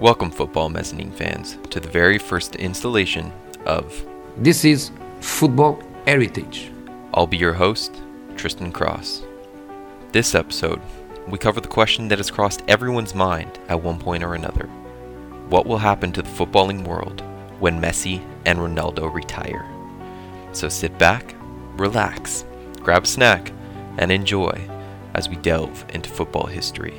Welcome, football mezzanine fans, to the very first installation of This is Football Heritage. I'll be your host, Tristan Cross. This episode, we cover the question that has crossed everyone's mind at one point or another What will happen to the footballing world when Messi and Ronaldo retire? So sit back, relax, grab a snack, and enjoy as we delve into football history.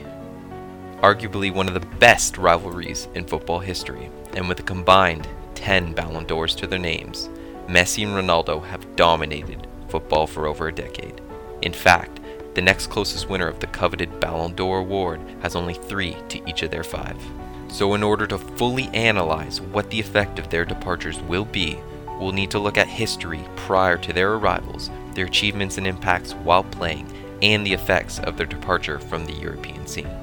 Arguably one of the best rivalries in football history, and with a combined 10 Ballon d'Ors to their names, Messi and Ronaldo have dominated football for over a decade. In fact, the next closest winner of the coveted Ballon d'Or award has only three to each of their five. So, in order to fully analyze what the effect of their departures will be, we'll need to look at history prior to their arrivals, their achievements and impacts while playing, and the effects of their departure from the European scene.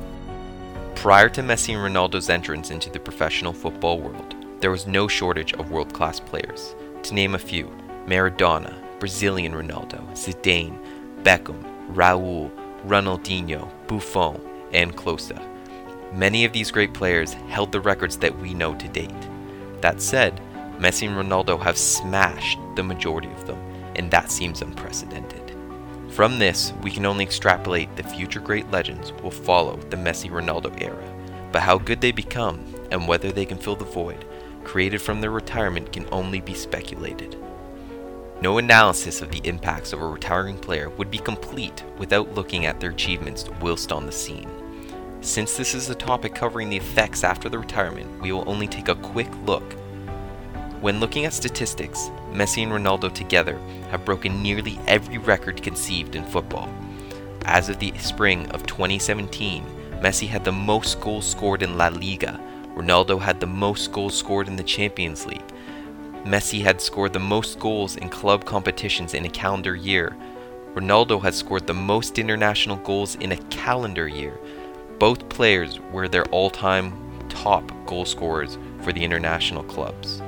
Prior to Messi and Ronaldo's entrance into the professional football world, there was no shortage of world class players. To name a few Maradona, Brazilian Ronaldo, Zidane, Beckham, Raul, Ronaldinho, Buffon, and Klose. Many of these great players held the records that we know to date. That said, Messi and Ronaldo have smashed the majority of them, and that seems unprecedented. From this, we can only extrapolate the future great legends will follow the Messi Ronaldo era, but how good they become and whether they can fill the void created from their retirement can only be speculated. No analysis of the impacts of a retiring player would be complete without looking at their achievements whilst on the scene. Since this is a topic covering the effects after the retirement, we will only take a quick look. When looking at statistics, Messi and Ronaldo together have broken nearly every record conceived in football. As of the spring of 2017, Messi had the most goals scored in La Liga, Ronaldo had the most goals scored in the Champions League. Messi had scored the most goals in club competitions in a calendar year. Ronaldo had scored the most international goals in a calendar year. Both players were their all time top goal scorers for the international clubs.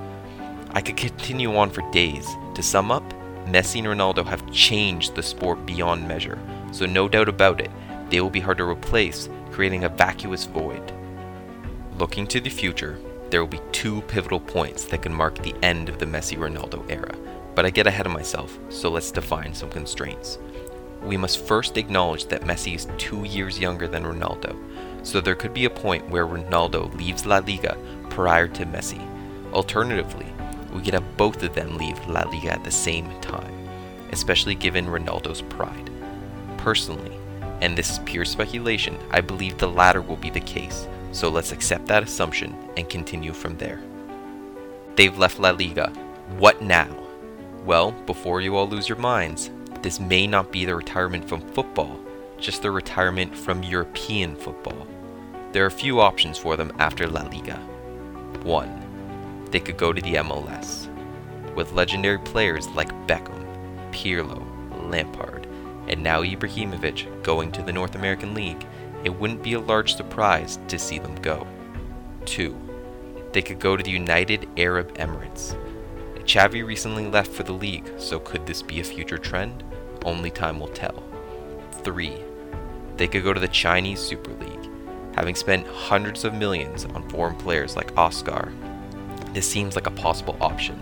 I could continue on for days. To sum up, Messi and Ronaldo have changed the sport beyond measure, so no doubt about it, they will be hard to replace, creating a vacuous void. Looking to the future, there will be two pivotal points that can mark the end of the Messi Ronaldo era, but I get ahead of myself, so let's define some constraints. We must first acknowledge that Messi is two years younger than Ronaldo, so there could be a point where Ronaldo leaves La Liga prior to Messi. Alternatively, we could have both of them leave La Liga at the same time, especially given Ronaldo's pride. Personally, and this is pure speculation, I believe the latter will be the case, so let's accept that assumption and continue from there. They've left La Liga. What now? Well, before you all lose your minds, this may not be the retirement from football, just the retirement from European football. There are a few options for them after La Liga. 1. They could go to the MLS, with legendary players like Beckham, Pirlo, Lampard, and now Ibrahimovic going to the North American League it wouldn't be a large surprise to see them go. 2. They could go to the United Arab Emirates. Xavi recently left for the league, so could this be a future trend? Only time will tell. 3. They could go to the Chinese Super League. Having spent hundreds of millions on foreign players like Oscar, this seems like a possible option.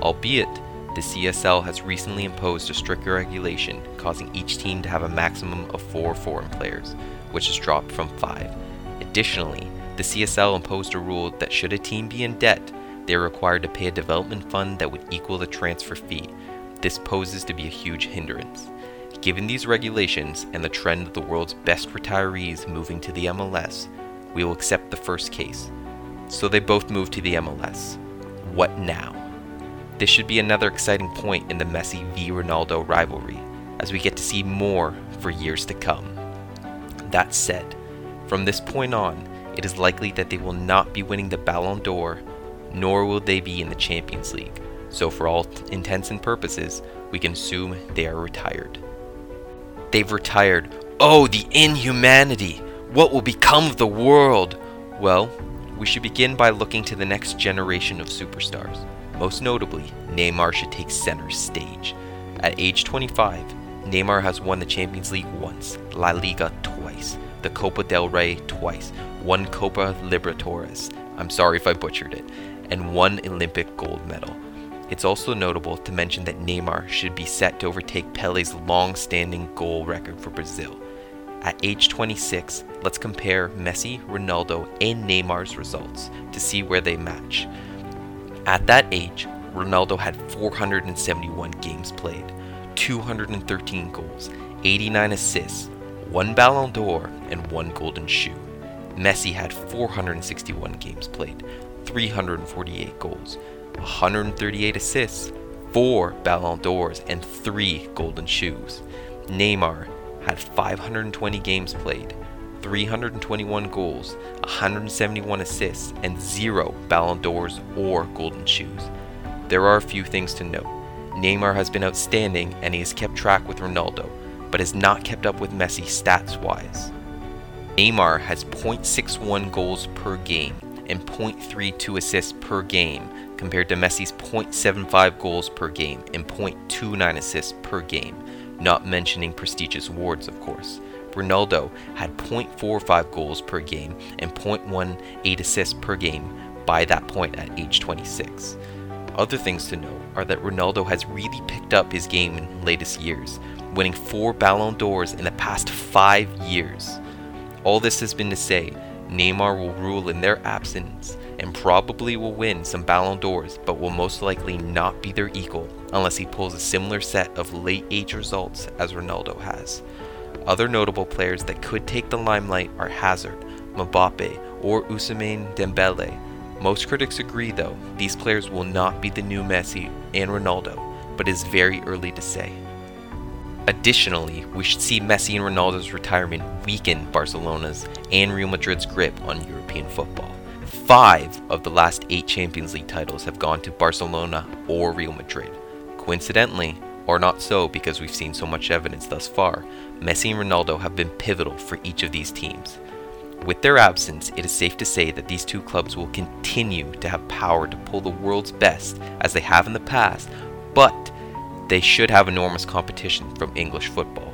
Albeit, the CSL has recently imposed a stricter regulation, causing each team to have a maximum of four foreign players, which has dropped from five. Additionally, the CSL imposed a rule that should a team be in debt, they are required to pay a development fund that would equal the transfer fee. This poses to be a huge hindrance. Given these regulations and the trend of the world's best retirees moving to the MLS, we will accept the first case. So they both move to the MLS. What now? This should be another exciting point in the Messi v Ronaldo rivalry, as we get to see more for years to come. That said, from this point on, it is likely that they will not be winning the Ballon d'Or, nor will they be in the Champions League. So, for all intents and purposes, we can assume they are retired. They've retired. Oh, the inhumanity! What will become of the world? Well, we should begin by looking to the next generation of superstars. Most notably, Neymar should take center stage. At age 25, Neymar has won the Champions League once, La Liga twice, the Copa del Rey twice, one Copa Libertadores, I'm sorry if I butchered it, and one Olympic gold medal. It's also notable to mention that Neymar should be set to overtake Pele's long standing goal record for Brazil. At age 26, let's compare Messi, Ronaldo, and Neymar's results to see where they match. At that age, Ronaldo had 471 games played, 213 goals, 89 assists, one Ballon d'Or, and one Golden Shoe. Messi had 461 games played, 348 goals, 138 assists, 4 Ballon d'Ors, and 3 Golden Shoes. Neymar had 520 games played, 321 goals, 171 assists, and 0 Ballon d'Ors or Golden Shoes. There are a few things to note. Neymar has been outstanding and he has kept track with Ronaldo, but has not kept up with Messi stats wise. Neymar has 0.61 goals per game and 0.32 assists per game compared to Messi's 0.75 goals per game and 0.29 assists per game, not mentioning prestigious awards, of course. Ronaldo had 0.45 goals per game and 0.18 assists per game by that point at age 26. Other things to note are that Ronaldo has really picked up his game in latest years, winning four Ballon d'Ors in the past five years. All this has been to say, Neymar will rule in their absence and probably will win some Ballon d'Ors, but will most likely not be their equal unless he pulls a similar set of late age results as Ronaldo has. Other notable players that could take the limelight are Hazard, Mbappe, or Ousmane Dembele. Most critics agree though, these players will not be the new Messi and Ronaldo, but it is very early to say. Additionally, we should see Messi and Ronaldo's retirement weaken Barcelona's and Real Madrid's grip on European football. Five of the last eight Champions League titles have gone to Barcelona or Real Madrid. Coincidentally, or not so because we've seen so much evidence thus far, Messi and Ronaldo have been pivotal for each of these teams. With their absence, it is safe to say that these two clubs will continue to have power to pull the world's best as they have in the past, but they should have enormous competition from English football.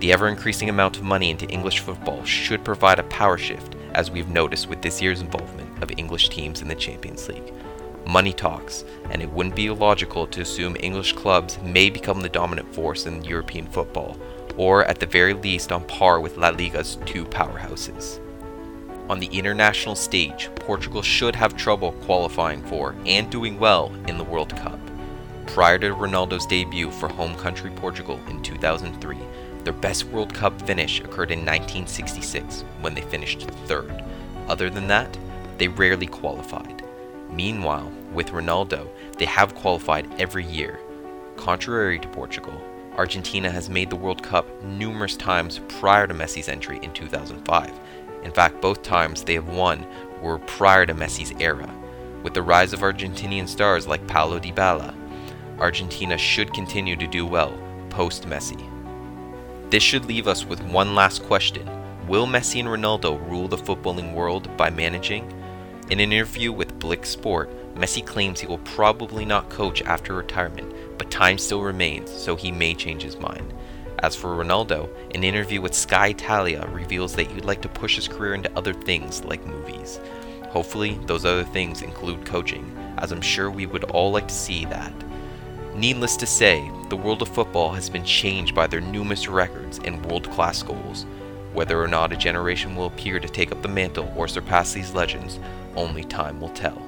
The ever increasing amount of money into English football should provide a power shift, as we've noticed with this year's involvement of English teams in the Champions League. Money talks, and it wouldn't be illogical to assume English clubs may become the dominant force in European football, or at the very least on par with La Liga's two powerhouses. On the international stage, Portugal should have trouble qualifying for and doing well in the World Cup. Prior to Ronaldo's debut for home country Portugal in 2003, their best World Cup finish occurred in 1966 when they finished third. Other than that, they rarely qualified. Meanwhile, with Ronaldo, they have qualified every year. Contrary to Portugal, Argentina has made the World Cup numerous times prior to Messi's entry in 2005. In fact, both times they have won were prior to Messi's era. With the rise of Argentinian stars like Paulo Dybala, Argentina should continue to do well post Messi. This should leave us with one last question Will Messi and Ronaldo rule the footballing world by managing? In an interview with Blick Sport, Messi claims he will probably not coach after retirement, but time still remains, so he may change his mind. As for Ronaldo, an interview with Sky Italia reveals that he'd like to push his career into other things like movies. Hopefully, those other things include coaching, as I'm sure we would all like to see that. Needless to say, the world of football has been changed by their numerous records and world class goals. Whether or not a generation will appear to take up the mantle or surpass these legends, only time will tell.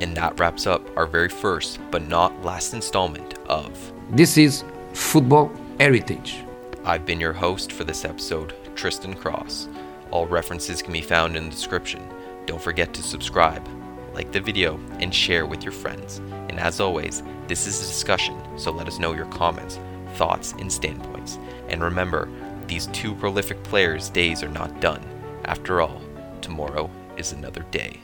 And that wraps up our very first, but not last installment of This is Football Heritage. I've been your host for this episode, Tristan Cross. All references can be found in the description. Don't forget to subscribe, like the video, and share with your friends. And as always, this is a discussion, so let us know your comments, thoughts, and standpoints. And remember, these two prolific players' days are not done. After all, tomorrow is another day.